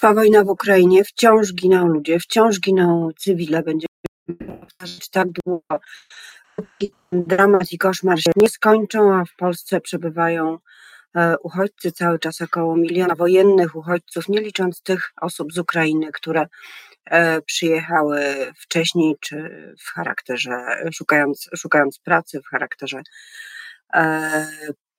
Trwa wojna w Ukrainie, wciąż giną ludzie, wciąż giną cywile. Będziemy powtarzać tak długo. Dramat i koszmar się nie skończą, a w Polsce przebywają e, uchodźcy cały czas około miliona wojennych uchodźców, nie licząc tych osób z Ukrainy, które e, przyjechały wcześniej, czy w charakterze, szukając, szukając pracy, w charakterze e,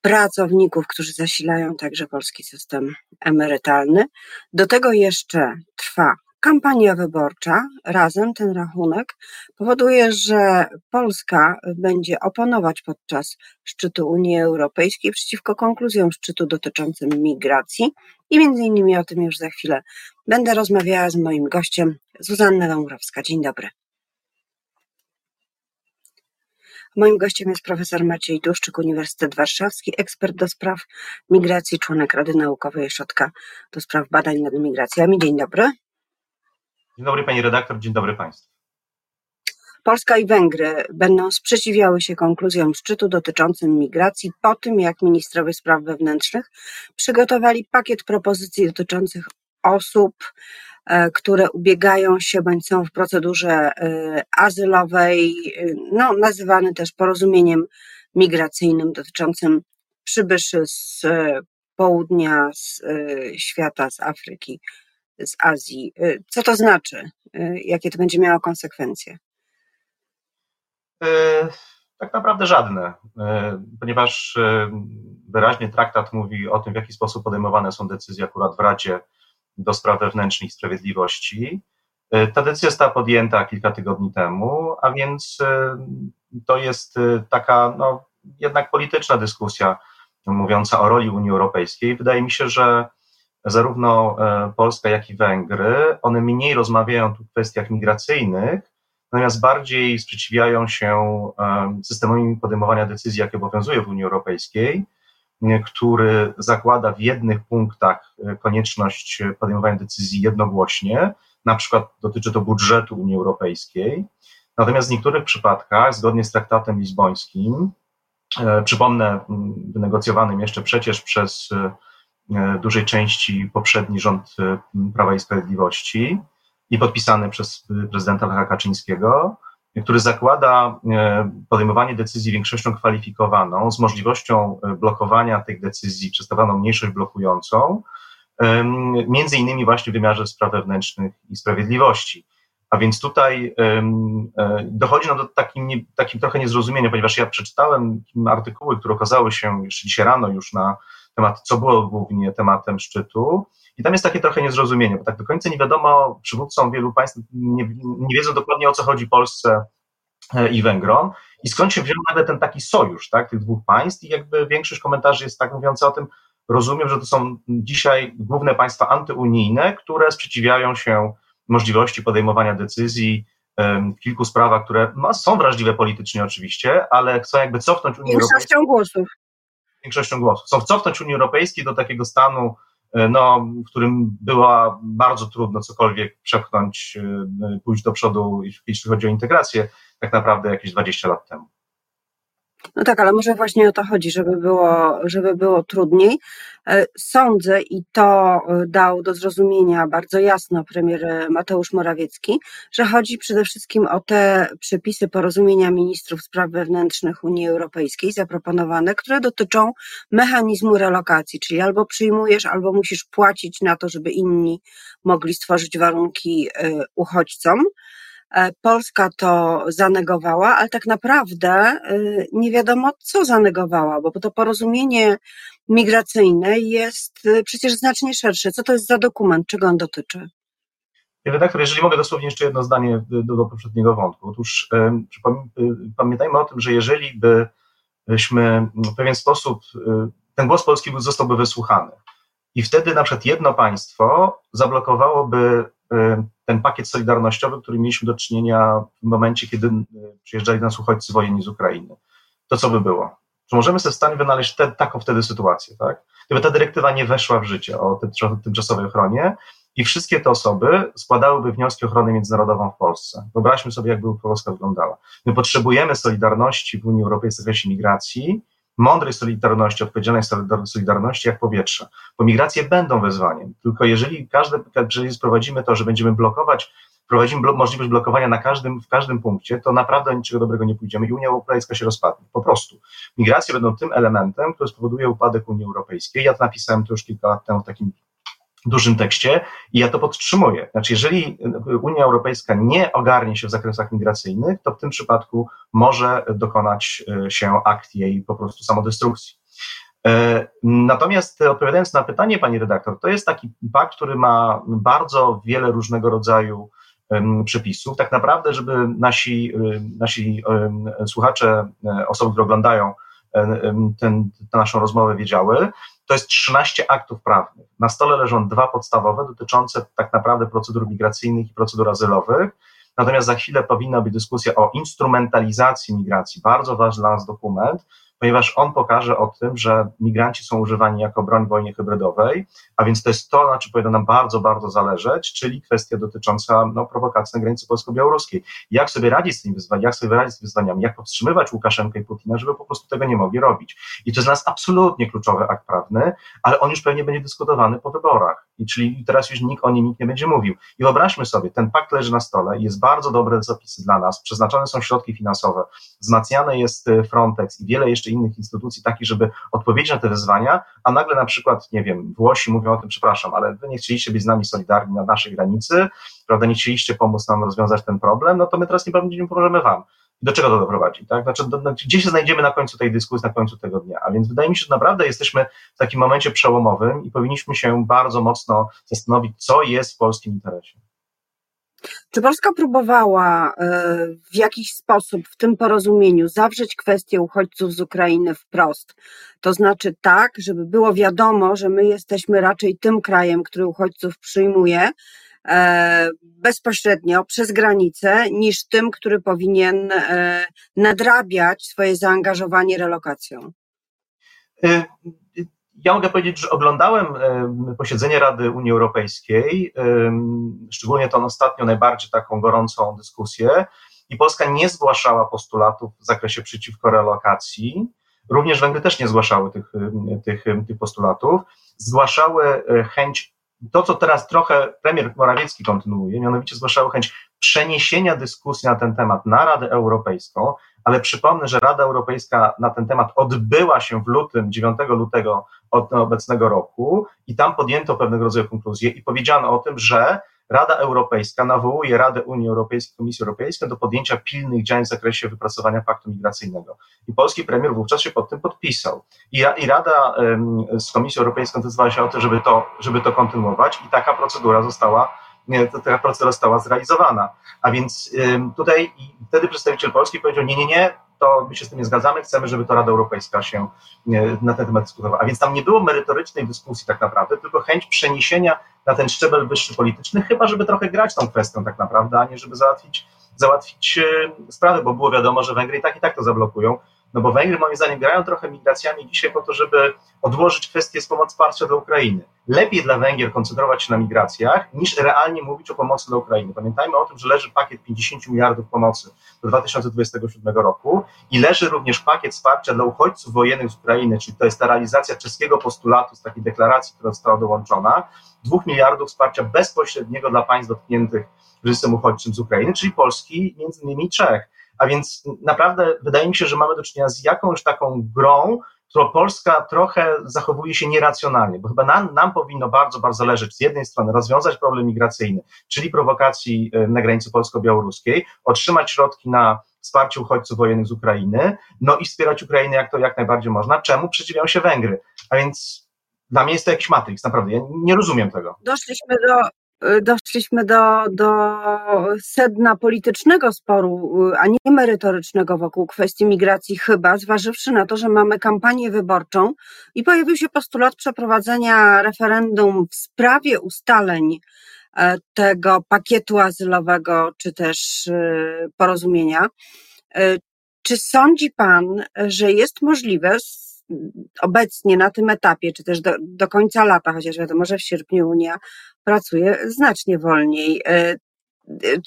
pracowników, którzy zasilają także polski system emerytalny. Do tego jeszcze trwa kampania wyborcza. Razem ten rachunek powoduje, że Polska będzie oponować podczas szczytu Unii Europejskiej przeciwko konkluzjom szczytu dotyczącym migracji i między innymi o tym już za chwilę będę rozmawiała z moim gościem Zuzanna Dąbrowska. Dzień dobry. Moim gościem jest profesor Maciej Duszczyk, Uniwersytet Warszawski, ekspert do spraw migracji, członek Rady Naukowej Ośrodka do spraw badań nad migracjami. Dzień dobry. Dzień dobry pani redaktor, dzień dobry państwu. Polska i Węgry będą sprzeciwiały się konkluzjom szczytu dotyczącym migracji po tym, jak ministrowie spraw wewnętrznych przygotowali pakiet propozycji dotyczących osób, które ubiegają się bądź są w procedurze e, azylowej, e, no, nazywany też porozumieniem migracyjnym dotyczącym przybyszy z południa, z świata, z Afryki, z Azji. Co to znaczy? Jakie to będzie miało konsekwencje? Tak naprawdę żadne, ponieważ wyraźnie traktat mówi o tym, w jaki sposób podejmowane są decyzje akurat w Radzie do Spraw Wewnętrznych i Sprawiedliwości. E, ta decyzja została podjęta kilka tygodni temu, a więc e, to jest e, taka no, jednak polityczna dyskusja mówiąca o roli Unii Europejskiej. Wydaje mi się, że zarówno Polska, jak i Węgry, one mniej rozmawiają tu w kwestiach migracyjnych, natomiast bardziej sprzeciwiają się systemowi podejmowania decyzji, jakie obowiązuje w Unii Europejskiej który zakłada w jednych punktach e, konieczność podejmowania decyzji jednogłośnie, na przykład dotyczy to budżetu Unii Europejskiej. Natomiast w niektórych przypadkach, zgodnie z traktatem lizbońskim, e, przypomnę, wynegocjowanym jeszcze przecież przez e, dużej części poprzedni rząd Prawa i Sprawiedliwości i podpisany przez prezydenta Lecha Kaczyńskiego, który zakłada e, podejmowanie decyzji większością kwalifikowaną z możliwością e, blokowania tych decyzji przez tak zwaną mniejszość blokującą, między innymi właśnie w wymiarze spraw wewnętrznych i sprawiedliwości. A więc tutaj e, dochodzi nam do takim, takim trochę niezrozumienia, ponieważ ja przeczytałem artykuły, które okazały się jeszcze dzisiaj rano już na temat, co było głównie tematem szczytu, i tam jest takie trochę niezrozumienie, bo tak do końca nie wiadomo, przywódcom wielu państw nie, nie wiedzą dokładnie o co chodzi Polsce e, i Węgrom i skąd się wziął nagle ten taki sojusz tak, tych dwóch państw i jakby większość komentarzy jest tak mówiąca o tym, rozumiem, że to są dzisiaj główne państwa antyunijne, które sprzeciwiają się możliwości podejmowania decyzji w kilku sprawach, które no, są wrażliwe politycznie oczywiście, ale chcą jakby cofnąć Unię Europejską. Głosów. Większością głosów. Chcą cofnąć Unię Europejską do takiego stanu E, no, w którym była bardzo trudno cokolwiek przepchnąć, e, pójść do przodu, jeśli chodzi o integrację, tak naprawdę jakieś 20 lat temu. No tak, ale może właśnie o to chodzi, żeby było, żeby było trudniej. E, sądzę i to e, dał do zrozumienia bardzo jasno premier Mateusz Morawiecki, że chodzi przede wszystkim o te przepisy porozumienia ministrów spraw wewnętrznych Unii Europejskiej zaproponowane, które dotyczą mechanizmu relokacji, czyli albo przyjmujesz, albo musisz płacić na to, żeby inni mogli stworzyć warunki e, uchodźcom. E, Polska to zanegowała, ale tak naprawdę e, nie wiadomo, co zanegowała, bo to porozumienie migracyjne jest e, przecież znacznie szersze. Co to jest za dokument? Czego on dotyczy? Redaktor, jeżeli mogę dosłownie jeszcze jedno zdanie do, do poprzedniego wątku. Otóż pamiętajmy o tym, że jeżeli byśmy w pewien sposób, ten głos polski zostałby wysłuchany i wtedy na przykład jedno państwo zablokowałoby ten pakiet solidarnościowy, który mieliśmy do czynienia w momencie, kiedy przyjeżdżali nas uchodźcy wojenni z Ukrainy. To co by było? Czy możemy sobie w stanie wynaleźć te, taką wtedy sytuację, tak? Gdyby ta dyrektywa nie weszła w życie o tymczasowej ochronie i wszystkie te osoby składałyby wnioski o ochronę międzynarodową w Polsce. Wyobraźmy sobie, jakby Polska wyglądała. My potrzebujemy solidarności w Unii Europejskiej w zakresie migracji, mądrej solidarności, odpowiedzialnej solidarności jak powietrza. Bo migracje będą wezwaniem, tylko jeżeli każde, jeżeli sprowadzimy to, że będziemy blokować wprowadzimy blo możliwość blokowania na każdym, w każdym punkcie, to naprawdę niczego dobrego nie pójdziemy i Unia Europejska się rozpadnie. Po prostu. Migracje będą tym elementem, który spowoduje upadek Unii Europejskiej. Ja to napisałem to już kilka lat temu w takim dużym tekście i ja to podtrzymuję. Znaczy, jeżeli Unia Europejska nie ogarnie się w zakresach migracyjnych, to w tym przypadku może dokonać e, się akt jej po prostu samodestrukcji. E, natomiast odpowiadając na pytanie pani redaktor, to jest taki pakt, który ma bardzo wiele różnego rodzaju przepisów. Tak naprawdę, żeby nasi, nasi słuchacze, e, osoby, które oglądają ten, tę naszą rozmowę wiedziały, to jest 13 aktów prawnych. Na stole leżą dwa podstawowe dotyczące tak naprawdę procedur migracyjnych i procedur azylowych. Natomiast za chwilę powinna być dyskusja o instrumentalizacji migracji. Bardzo ważny dla nas dokument, ponieważ on pokaże o tym, że migranci są używani jako broń w wojnie hybrydowej, a więc to jest to, na czym powinno nam bardzo, bardzo zależeć, czyli kwestia dotycząca no, prowokacji na granicy polsko-białoruskiej. Jak sobie radzić z tymi wyzwaniami, jak sobie radzić z wyzwaniami, jak powstrzymywać Łukaszenkę i Putina, żeby po prostu tego nie mogli robić. I to jest dla nas absolutnie kluczowy akt prawny, ale on już pewnie będzie dyskutowany po wyborach. I czyli teraz już nikt o nim nikt nie będzie mówił. I wyobraźmy sobie, ten pakt leży na stole, jest bardzo dobre zapisy dla nas, przeznaczone są środki finansowe, wzmacniany jest y, Frontex i wiele jeszcze innych instytucji takich, żeby odpowiedzieć na te wyzwania, a nagle na przykład, nie wiem, Włosi mówią o tym, przepraszam, ale wy nie chcieliście być z nami solidarni na naszej granicy, prawda, nie chcieliście pomóc nam rozwiązać ten problem, no to my teraz nie, nie pomożemy wam. Do czego to doprowadzi, tak? Znaczy, do, do, gdzie się znajdziemy na końcu tej dyskusji, na końcu tego dnia? A więc wydaje mi się, że naprawdę jesteśmy w takim momencie przełomowym i powinniśmy się bardzo mocno zastanowić, co jest w polskim interesie. Czy Polska próbowała e, w jakiś sposób w tym porozumieniu zawrzeć kwestię uchodźców z Ukrainy wprost? To znaczy tak, żeby było wiadomo, że my jesteśmy raczej tym krajem, który uchodźców przyjmuje bezpośrednio przez granicę, niż tym, który powinien e, nadrabiać swoje zaangażowanie relokacją. Ja mogę powiedzieć, że oglądałem posiedzenie Rady Unii Europejskiej, szczególnie tą ostatnio najbardziej taką gorącą dyskusję, i Polska nie zgłaszała postulatów w zakresie przeciwko relokacji. Również Węgry też nie zgłaszały tych, tych, tych postulatów. Zgłaszały e, chęć, to co teraz trochę premier Morawiecki kontynuuje, mianowicie zgłaszały chęć przeniesienia dyskusji na ten temat na Radę Europejską, ale przypomnę, że Rada Europejska na ten temat odbyła się w lutym, 9 lutego od obecnego roku i tam podjęto pewnego rodzaju konkluzje i powiedziano o tym, że Rada Europejska nawołuje Radę Unii Europejskiej, Komisję Europejską do podjęcia pilnych działań w zakresie wypracowania paktu migracyjnego. I polski premier wówczas się pod tym podpisał. I, i Rada z Komisją Europejską zdecydowała się o to, żeby to, żeby to kontynuować i taka procedura została taka procedura została zrealizowana. A więc tutaj wtedy przedstawiciel Polski powiedział, nie, nie, nie, to my się z tym nie zgadzamy, chcemy, żeby to Rada Europejska się na ten temat dyskutowała. A więc tam nie było merytorycznej dyskusji tak naprawdę, tylko chęć przeniesienia na ten szczebel wyższy polityczny, chyba żeby trochę grać tą kwestią tak naprawdę, a nie żeby załatwić, załatwić sprawy, bo było wiadomo, że Węgry i tak i tak to zablokują. No bo Węgry moim zdaniem grają trochę migracjami dzisiaj po to, żeby odłożyć kwestię z pomocy wsparcia dla Ukrainy. Lepiej dla Węgier koncentrować się na migracjach, niż realnie mówić o pomocy dla Ukrainy. Pamiętajmy o tym, że leży pakiet 50 miliardów pomocy do 2027 roku i leży również pakiet wsparcia dla uchodźców wojennych z Ukrainy, czyli to jest ta realizacja czeskiego postulatu z takiej deklaracji, która została dołączona, dwóch miliardów wsparcia bezpośredniego dla państw dotkniętych kryzysem uchodźczym z Ukrainy, czyli Polski, między innymi Czech. A więc naprawdę wydaje mi się, że mamy do czynienia z jakąś taką grą, którą Polska trochę zachowuje się nieracjonalnie, bo chyba nam, nam powinno bardzo, bardzo zależeć z jednej strony rozwiązać problem migracyjny, czyli prowokacji e, na granicy polsko-białoruskiej, otrzymać środki na wsparcie uchodźców wojennych z Ukrainy, no i wspierać Ukrainę jak to jak najbardziej można, czemu przeciwiają się Węgry. A więc dla mnie jest to jakiś matrix, naprawdę, ja nie rozumiem tego. Doszliśmy do doszliśmy do, do sedna politycznego sporu, y, a nie merytorycznego wokół kwestii migracji, chyba zważywszy na to, że mamy kampanię wyborczą i pojawił się postulat przeprowadzenia referendum w sprawie ustaleń e, tego pakietu azylowego, czy też y, porozumienia. E, czy sądzi Pan, że jest możliwe obecnie na tym etapie, czy też do, do końca lata, chociaż wiadomo, że w sierpniu Unia pracuje znacznie wolniej. E,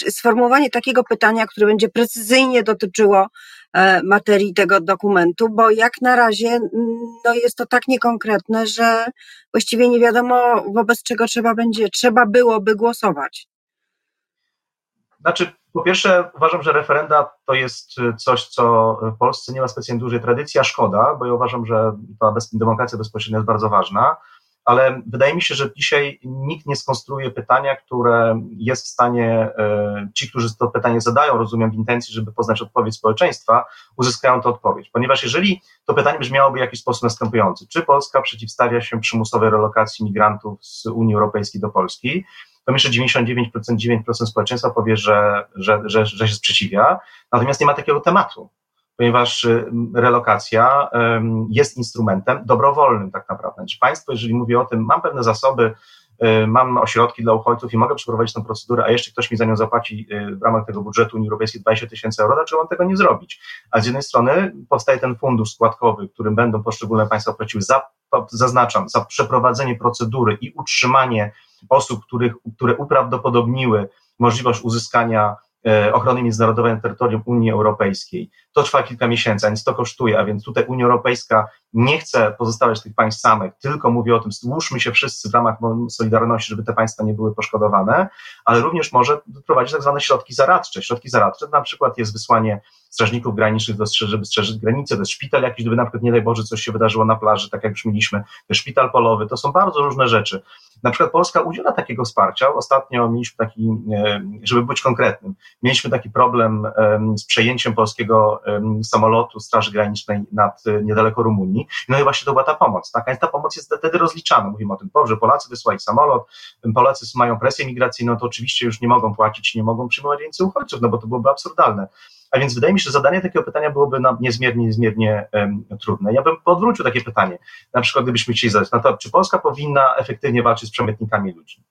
sformułowanie takiego pytania, które będzie precyzyjnie dotyczyło e, materii tego dokumentu, bo jak na razie no jest to tak niekonkretne, że właściwie nie wiadomo wobec czego trzeba będzie, trzeba byłoby głosować. Znaczy, po pierwsze, uważam, że referenda to jest coś, co w Polsce nie ma specjalnie dużej tradycji, a szkoda, bo ja uważam, że ta bez, demokracja bezpośrednia jest bardzo ważna ale wydaje mi się, że dzisiaj nikt nie skonstruuje pytania, które jest w stanie, e, ci, którzy to pytanie zadają, rozumiem w intencji, żeby poznać odpowiedź społeczeństwa, uzyskają tę odpowiedź. Ponieważ jeżeli to pytanie brzmiałoby w jakiś sposób następujący, czy Polska przeciwstawia się przymusowej relokacji migrantów z Unii Europejskiej do Polski, to że 99% 9% społeczeństwa powie, że, że, że, że się sprzeciwia, natomiast nie ma takiego tematu ponieważ relokacja jest instrumentem dobrowolnym tak naprawdę. Znaczy państwo, jeżeli mówi o tym, mam pewne zasoby, y, mam ośrodki dla uchodźców i mogę przeprowadzić tę procedurę, a jeszcze ktoś mi za nią zapłaci y, w ramach tego budżetu Unii Europejskiej 20 tysięcy euro, dlaczego mam tego nie zrobić? A z jednej strony powstaje ten fundusz składkowy, którym będą poszczególne państwa płaciły za, zaznaczam, za przeprowadzenie procedury i utrzymanie osób, których, które uprawdopodobniły możliwość uzyskania E, ochrony międzynarodowej na terytorium Unii Europejskiej. To trwa kilka miesięcy, a więc to kosztuje, a więc tutaj Unia Europejska nie chce pozostawiać tych państw samych, tylko mówi o tym, stłuszmy się wszyscy w ramach Solidarności, żeby te państwa nie były poszkodowane, ale również może wprowadzić tak zwane środki zaradcze. Środki zaradcze na przykład jest wysłanie strażników granicznych, do, żeby strzeżyć granice, to jest szpital jakiś, gdyby na przykład, nie daj Boże, coś się wydarzyło na plaży, tak jak już mieliśmy, to jest szpital polowy, to są bardzo różne rzeczy. Na przykład Polska udziela takiego wsparcia. Ostatnio mieliśmy taki, e, żeby być konkretnym, mieliśmy taki problem z przejęciem polskiego samolotu Straży Granicznej nad, e, niedaleko Rumunii. No i właśnie to była ta pomoc, tak? Więc ta pomoc jest wtedy rozliczana. Mówimy o tym, że Polacy wysłali samolot, Polacy mają presję migracyjną, to oczywiście już nie mogą płacić, nie mogą przyjmować więcej uchodźców, no bo to byłoby absurdalne. A więc wydaje mi się, że zadanie takiego pytania byłoby nam niezmiernie, niezmiernie um, trudne. Ja bym odwrócił takie pytanie. Na przykład, gdybyśmy chcieli zadać to, czy Polska powinna efektywnie walczyć z przemytnikami ludzi?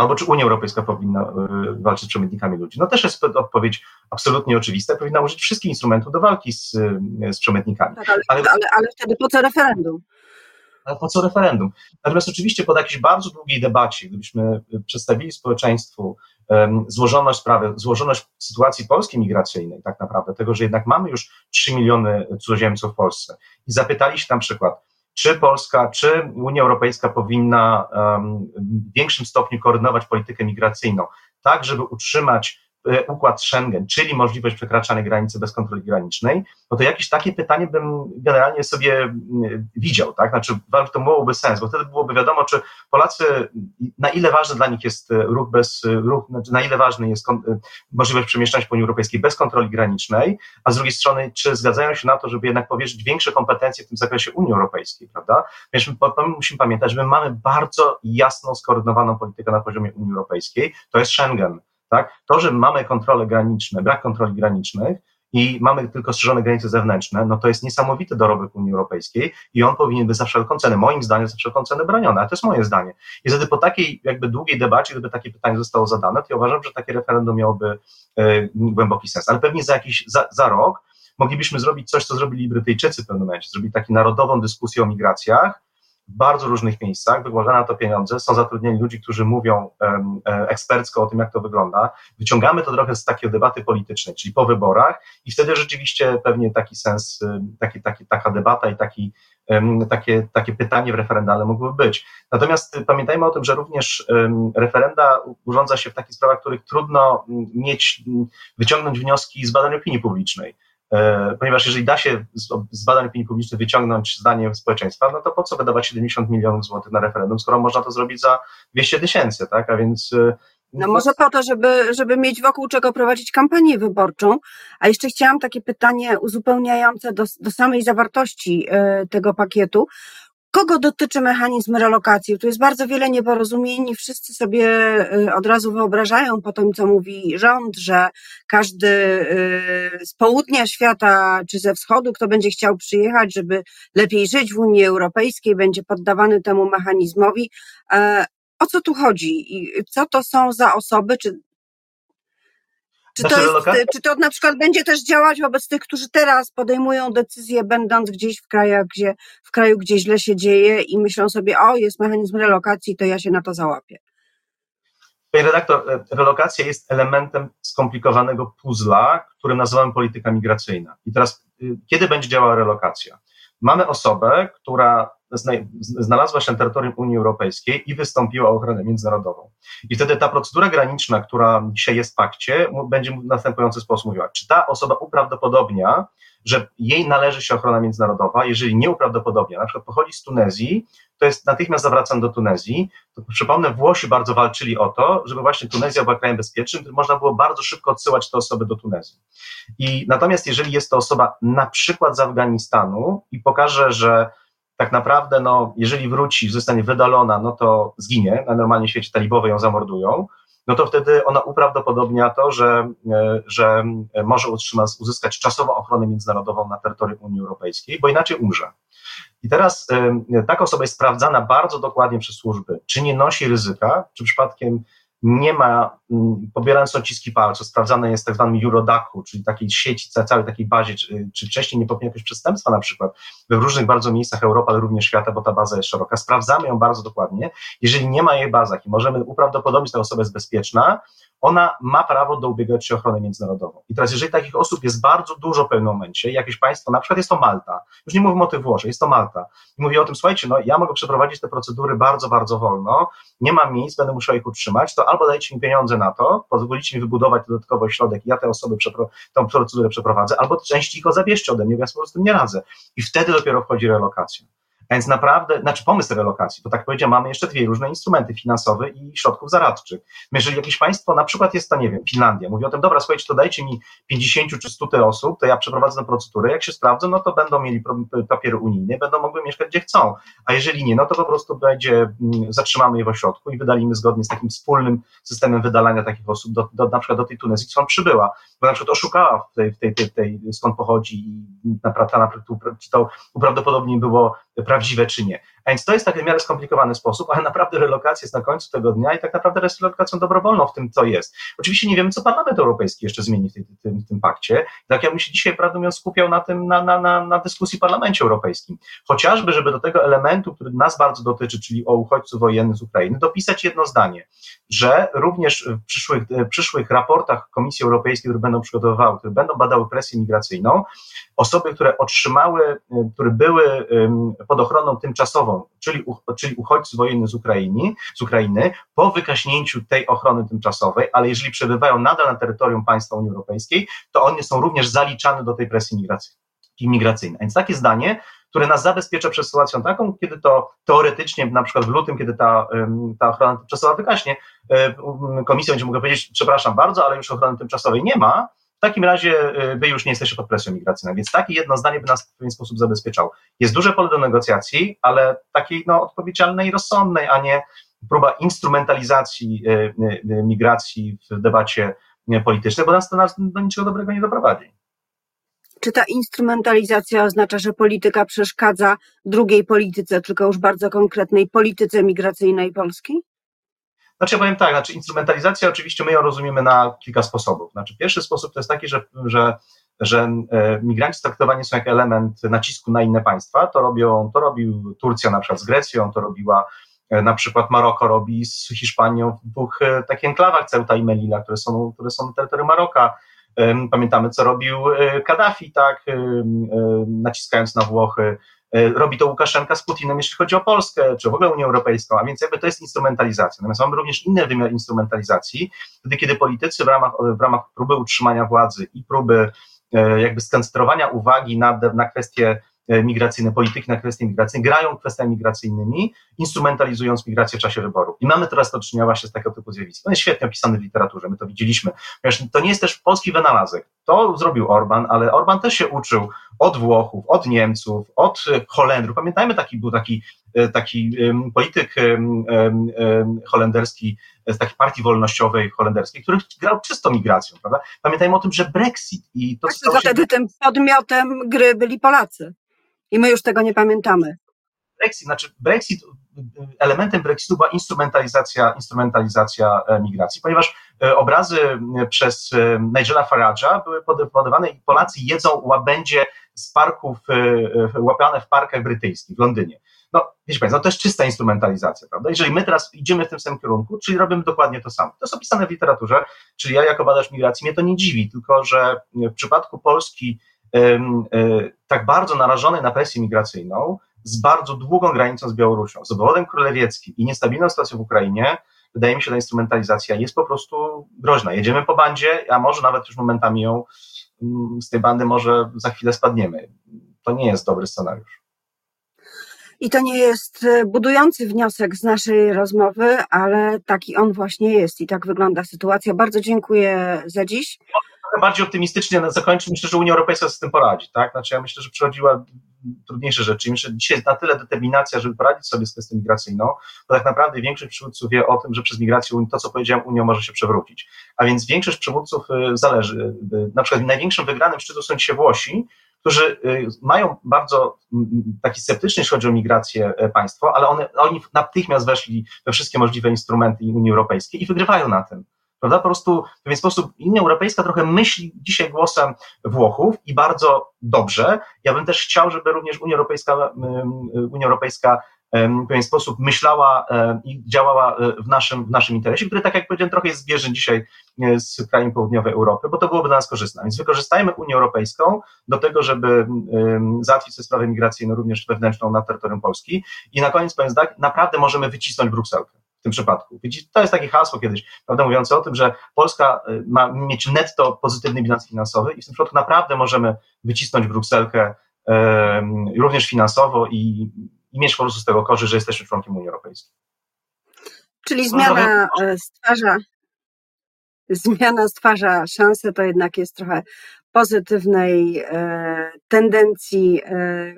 Albo czy Unia Europejska powinna y, walczyć z przemytnikami ludzi? No też jest odpowiedź absolutnie oczywista. Powinna użyć wszystkich instrumentów do walki z, y, z przemytnikami. Tak, ale, ale, ale, ale wtedy po co referendum? ale po co referendum? Natomiast oczywiście po jakiejś bardzo długiej debacie, gdybyśmy przedstawili społeczeństwu złożoność sprawy, złożoność sytuacji polskiej migracyjnej, tak naprawdę, tego, że jednak mamy już 3 miliony cudzoziemców w Polsce i zapytali się na przykład, czy Polska, czy Unia Europejska powinna w większym stopniu koordynować politykę migracyjną, tak, żeby utrzymać układ Schengen, czyli możliwość przekraczania granicy bez kontroli granicznej, no to jakieś takie pytanie bym generalnie sobie widział, tak? Znaczy, to byłoby sens, bo wtedy byłoby wiadomo, czy Polacy, na ile ważny dla nich jest ruch bez, ruch, znaczy na ile ważny jest możliwość przemieszczania się po Unii Europejskiej bez kontroli granicznej, a z drugiej strony, czy zgadzają się na to, żeby jednak powierzyć większe kompetencje w tym zakresie Unii Europejskiej, prawda? Więc my musimy pamiętać, że my mamy bardzo jasną, skoordynowaną politykę na poziomie Unii Europejskiej, to jest Schengen tak? To, że mamy kontrole graniczne, brak kontroli granicznych i mamy tylko strzeżone granice zewnętrzne, no to jest niesamowity dorobek Unii Europejskiej i on powinien być za wszelką cenę, moim zdaniem za wszelką cenę broniony, ale to jest moje zdanie. I wtedy po takiej jakby długiej debacie, gdyby takie pytanie zostało zadane, to ja uważam, że takie referendum miałoby e, głęboki sens. Ale pewnie za jakiś, za, za rok moglibyśmy zrobić coś, co zrobili Brytyjczycy w pewnym momencie, zrobić taką narodową dyskusję o migracjach, bardzo różnych miejscach, wykładane na to pieniądze, są zatrudnieni ludzie, którzy mówią um, ekspercko o tym, jak to wygląda. Wyciągamy to trochę z takiej debaty politycznej, czyli po wyborach i wtedy rzeczywiście pewnie taki sens, taki, taki, taka debata i taki, takie, takie pytanie w referendale mogłyby być. Natomiast pamiętajmy o tym, że również referenda urządza się w takich sprawach, których trudno mieć, wyciągnąć wnioski z badań opinii publicznej. E, ponieważ jeżeli da się z badań opinii publicznej wyciągnąć zdanie społeczeństwa, no to po co wydawać 70 milionów złotych na referendum, skoro można to zrobić za 200 tysięcy, tak? A więc. E, no może po to, żeby, żeby mieć wokół czego prowadzić kampanię wyborczą. A jeszcze chciałam takie pytanie uzupełniające do, do samej zawartości e, tego pakietu. Kogo dotyczy mechanizm relokacji? Tu jest bardzo wiele nieporozumień. Wszyscy sobie y, od razu wyobrażają po tym, co mówi rząd, że każdy y, z południa świata czy ze wschodu, kto będzie chciał przyjechać, żeby lepiej żyć w Unii Europejskiej, będzie poddawany temu mechanizmowi. E, o co tu chodzi? I co to są za osoby? Czy czy to, jest, czy to na przykład będzie też działać wobec tych, którzy teraz podejmują decyzje, będąc gdzieś w krajach, gdzie w kraju, gdzie źle się dzieje i myślą sobie, o, jest mechanizm relokacji, to ja się na to załapię? Panie redaktor, relokacja jest elementem skomplikowanego puzla, którym nazywamy polityka migracyjna. I teraz, kiedy będzie działała relokacja? Mamy osobę, która znalazła się na terytorium Unii Europejskiej i wystąpiła o ochronę międzynarodową. I wtedy ta procedura graniczna, która dzisiaj jest w pakcie, będzie w następujący sposób mówiła, czy ta osoba uprawdopodobnia, że jej należy się ochrona międzynarodowa, jeżeli nie uprawdopodobnia, na przykład pochodzi z Tunezji, to jest natychmiast zawracam do Tunezji. To przypomnę, Włosi bardzo walczyli o to, żeby właśnie Tunezja była krajem bezpiecznym, który można było bardzo szybko odsyłać te osoby do Tunezji. I natomiast jeżeli jest to osoba na przykład z Afganistanu i pokaże, że tak naprawdę, no, jeżeli wróci, zostanie wydalona, no to zginie. Na normalnie świecie talibowie ją zamordują. No to wtedy ona uprawdopodobnia to, że, e, że może utrzymać, uzyskać czasową ochronę międzynarodową na terytorium Unii Europejskiej, bo inaczej umrze. I teraz taka osoba jest sprawdzana bardzo dokładnie przez służby, czy nie nosi ryzyka, czy przypadkiem nie ma, mm, pobierając odciski palców, sprawdzane jest tak zwanym Eurodacu, czyli takiej sieci, całej takiej bazie, czy, czy wcześniej nie popełnił jakiegoś przestępstwa na przykład w różnych bardzo miejscach Europy, ale również świata, bo ta baza jest szeroka. Sprawdzamy ją bardzo dokładnie. Jeżeli nie ma jej bazach i możemy uprawdopodobnić, że ta osoba jest bezpieczna, ona ma prawo do ubiegać się o ochronę międzynarodową. I teraz, jeżeli takich osób jest bardzo dużo w pewnym momencie, jakieś państwo, na przykład jest to Malta, już nie mówimy o tych Włoszech, jest to Malta, i mówię o tym, słuchajcie, no ja mogę przeprowadzić te procedury bardzo, bardzo wolno, nie mam miejsc, będę musiał ich utrzymać, to albo dajcie mi pieniądze na to, pozwolicie mi wybudować dodatkowo środek ja te osoby tę procedurę przeprowadzę, albo część ich zabierzcie ode mnie, bo ja sobie po prostu nie radzę. I wtedy dopiero wchodzi relokacja. Więc naprawdę, znaczy pomysł relokacji, bo tak powiedziałem, mamy jeszcze dwie różne instrumenty finansowe i środków zaradczych. Jeżeli jakieś państwo, na przykład jest to, nie wiem, Finlandia, mówi o tym, dobra, słuchajcie, to dajcie mi 50 czy 100 osób, to ja przeprowadzę tę procedurę, jak się sprawdzą, no to będą mieli papiery unijne, będą mogły mieszkać gdzie chcą, a jeżeli nie, no to po prostu będzie, mm, zatrzymamy je w ośrodku i wydalimy zgodnie z takim wspólnym systemem wydalania takich osób, do, do, na przykład do tej Tunezji, skąd przybyła, bo na przykład oszukała w tej, w tej, tej, tej skąd pochodzi i naprawdę, czy to uprawdopodobnie było prawdziwe czy nie. A więc to jest taki w miarę skomplikowany sposób, ale naprawdę relokacja jest na końcu tego dnia i tak naprawdę jest relokacją dobrowolną w tym, co jest. Oczywiście nie wiemy, co Parlament Europejski jeszcze zmieni w, tym, w tym pakcie. Tak ja bym się dzisiaj, prawdę mówiąc, skupiał na tym, na, na, na, na dyskusji w Parlamencie Europejskim. Chociażby, żeby do tego elementu, który nas bardzo dotyczy, czyli o uchodźców wojennych z Ukrainy, dopisać jedno zdanie, że również w przyszłych, przyszłych raportach Komisji Europejskiej, które będą przygotowywały, które będą badały presję migracyjną, osoby, które otrzymały, które były pod ochroną tymczasową, czyli, czyli uchodźcy wojenni z Ukrainy, z Ukrainy, po wykaśnięciu tej ochrony tymczasowej, ale jeżeli przebywają nadal na terytorium państwa Unii Europejskiej, to one są również zaliczane do tej presji migracyjnej. Więc takie zdanie, które nas zabezpiecza przed sytuacją taką, kiedy to teoretycznie, na przykład w lutym, kiedy ta, ta ochrona tymczasowa wykaśnie, komisja będzie mogła powiedzieć, przepraszam bardzo, ale już ochrony tymczasowej nie ma, w takim razie y, wy już nie jesteście pod presją migracyjną. Więc takie jedno zdanie by nas w pewien sposób zabezpieczało. Jest duże pole do negocjacji, ale takiej no, odpowiedzialnej rozsądnej, a nie próba instrumentalizacji y, y, migracji w debacie politycznej, bo nas to do niczego dobrego nie doprowadzi. Czy ta instrumentalizacja oznacza, że polityka przeszkadza drugiej polityce, tylko już bardzo konkretnej polityce migracyjnej Polski? Znaczy ja powiem tak, znaczy instrumentalizacja oczywiście my ją rozumiemy na kilka sposobów. Znaczy pierwszy sposób to jest taki, że, że, że e, migranci traktowani są jako element nacisku na inne państwa. To robią, to robił Turcja na przykład z Grecją, to robiła e, na przykład Maroko robi z Hiszpanią w dwóch e, takich enklawach Ceuta i Melilla, które są, które są na terytorium Maroka. Pamiętamy, co robił Kaddafi, tak, naciskając na Włochy, robi to Łukaszenka z Putinem, jeśli chodzi o Polskę, czy w ogóle Unię Europejską, a więc jakby to jest instrumentalizacja. Natomiast mamy również inny wymiar instrumentalizacji, wtedy kiedy politycy w ramach, w ramach próby utrzymania władzy i próby e, jakby skoncentrowania uwagi na, na kwestie E, migracyjne, polityki na kwestie migracyjne, grają kwestiami migracyjnymi, instrumentalizując migrację w czasie wyborów. I mamy teraz do czynienia właśnie z takiego typu zjawiskiem. On jest świetnie opisany w literaturze, my to widzieliśmy. Ponieważ to nie jest też polski wynalazek. To zrobił Orban, ale Orban też się uczył od Włochów, od Niemców, od Holendrów. Pamiętajmy, taki był taki, e, taki polityk holenderski z takiej partii wolnościowej holenderskiej, który grał czysto migracją, prawda? Pamiętajmy o tym, że Brexit i to, co tak, wtedy tym podmiotem gry byli Polacy. I my już tego nie pamiętamy. Brexit, znaczy Brexit, elementem Brexitu była instrumentalizacja, instrumentalizacja e, migracji, ponieważ e, obrazy przez e, Nigela Farage'a były podawane i Polacy jedzą łabędzie z parków, łapane w parkach brytyjskich w Londynie. no wiecie Państwo, no to jest czysta instrumentalizacja, prawda? Jeżeli my teraz idziemy w tym samym kierunku, czyli robimy dokładnie to samo. To jest opisane w literaturze, czyli ja jako badacz migracji, mnie to nie dziwi, tylko że w przypadku Polski tak bardzo narażonej na presję migracyjną, z bardzo długą granicą z Białorusią, z obwodem królewickim i niestabilną sytuacją w Ukrainie, wydaje mi się, że ta instrumentalizacja jest po prostu groźna. Jedziemy po bandzie, a może nawet już momentami ją mm, z tej bandy może za chwilę spadniemy. To nie jest dobry scenariusz. I to nie jest e, budujący wniosek z naszej rozmowy, ale taki on właśnie jest i tak wygląda sytuacja. Bardzo dziękuję za dziś bardziej optymistycznie zakończyć, myślę, że Unia Europejska z tym poradzi, tak? Znaczy ja myślę, że przychodziła trudniejsze rzeczy. Myślę, że dzisiaj jest na tyle determinacja, żeby poradzić sobie z kwestią migracyjną, bo tak naprawdę większość przywódców wie o tym, że przez migrację to, co powiedziałem, Unia może się przewrócić. A więc większość przywódców y, zależy. Y, na przykład największym wygranym szczytu są dzisiaj Włosi, którzy y, mają bardzo taki sceptyczny, jeśli chodzi o migrację e, państwo, ale one, oni natychmiast weszli we wszystkie możliwe instrumenty Unii Europejskiej i wygrywają na tym prawda? Po prostu w pewien sposób Unia Europejska trochę myśli dzisiaj głosem Włochów i bardzo dobrze. Ja bym też chciał, żeby również Unia Europejska, Unia Europejska w pewien sposób myślała i działała e, w naszym, w naszym interesie, który, tak jak powiedziałem, trochę jest zbieżny dzisiaj e, z krajami południowej Europy, bo to byłoby dla nas korzystne. Więc wykorzystajmy Unię Europejską do tego, żeby załatwić sobie sprawę migracyjną, również wewnętrzną na terytorium Polski. I na koniec powiem tak, naprawdę możemy wycisnąć Brukselkę w tym przypadku. To jest takie hasło kiedyś, prawda, mówiące o tym, że Polska y, ma mieć netto pozytywny bilans finansowy i w tym przypadku naprawdę możemy wycisnąć Brukselkę również finansowo i, i mieć po prostu z tego korzyść, że jesteśmy członkiem Unii Europejskiej. Czyli zmiana e, stwarza, zmiana stwarza szansę, to jednak jest trochę pozytywnej e, tendencji, e,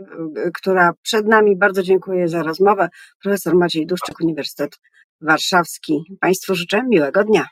która przed nami. Bardzo dziękuję za rozmowę. Profesor Maciej Duszczyk, Uniwersytet Warszawski. Państwu życzę miłego dnia.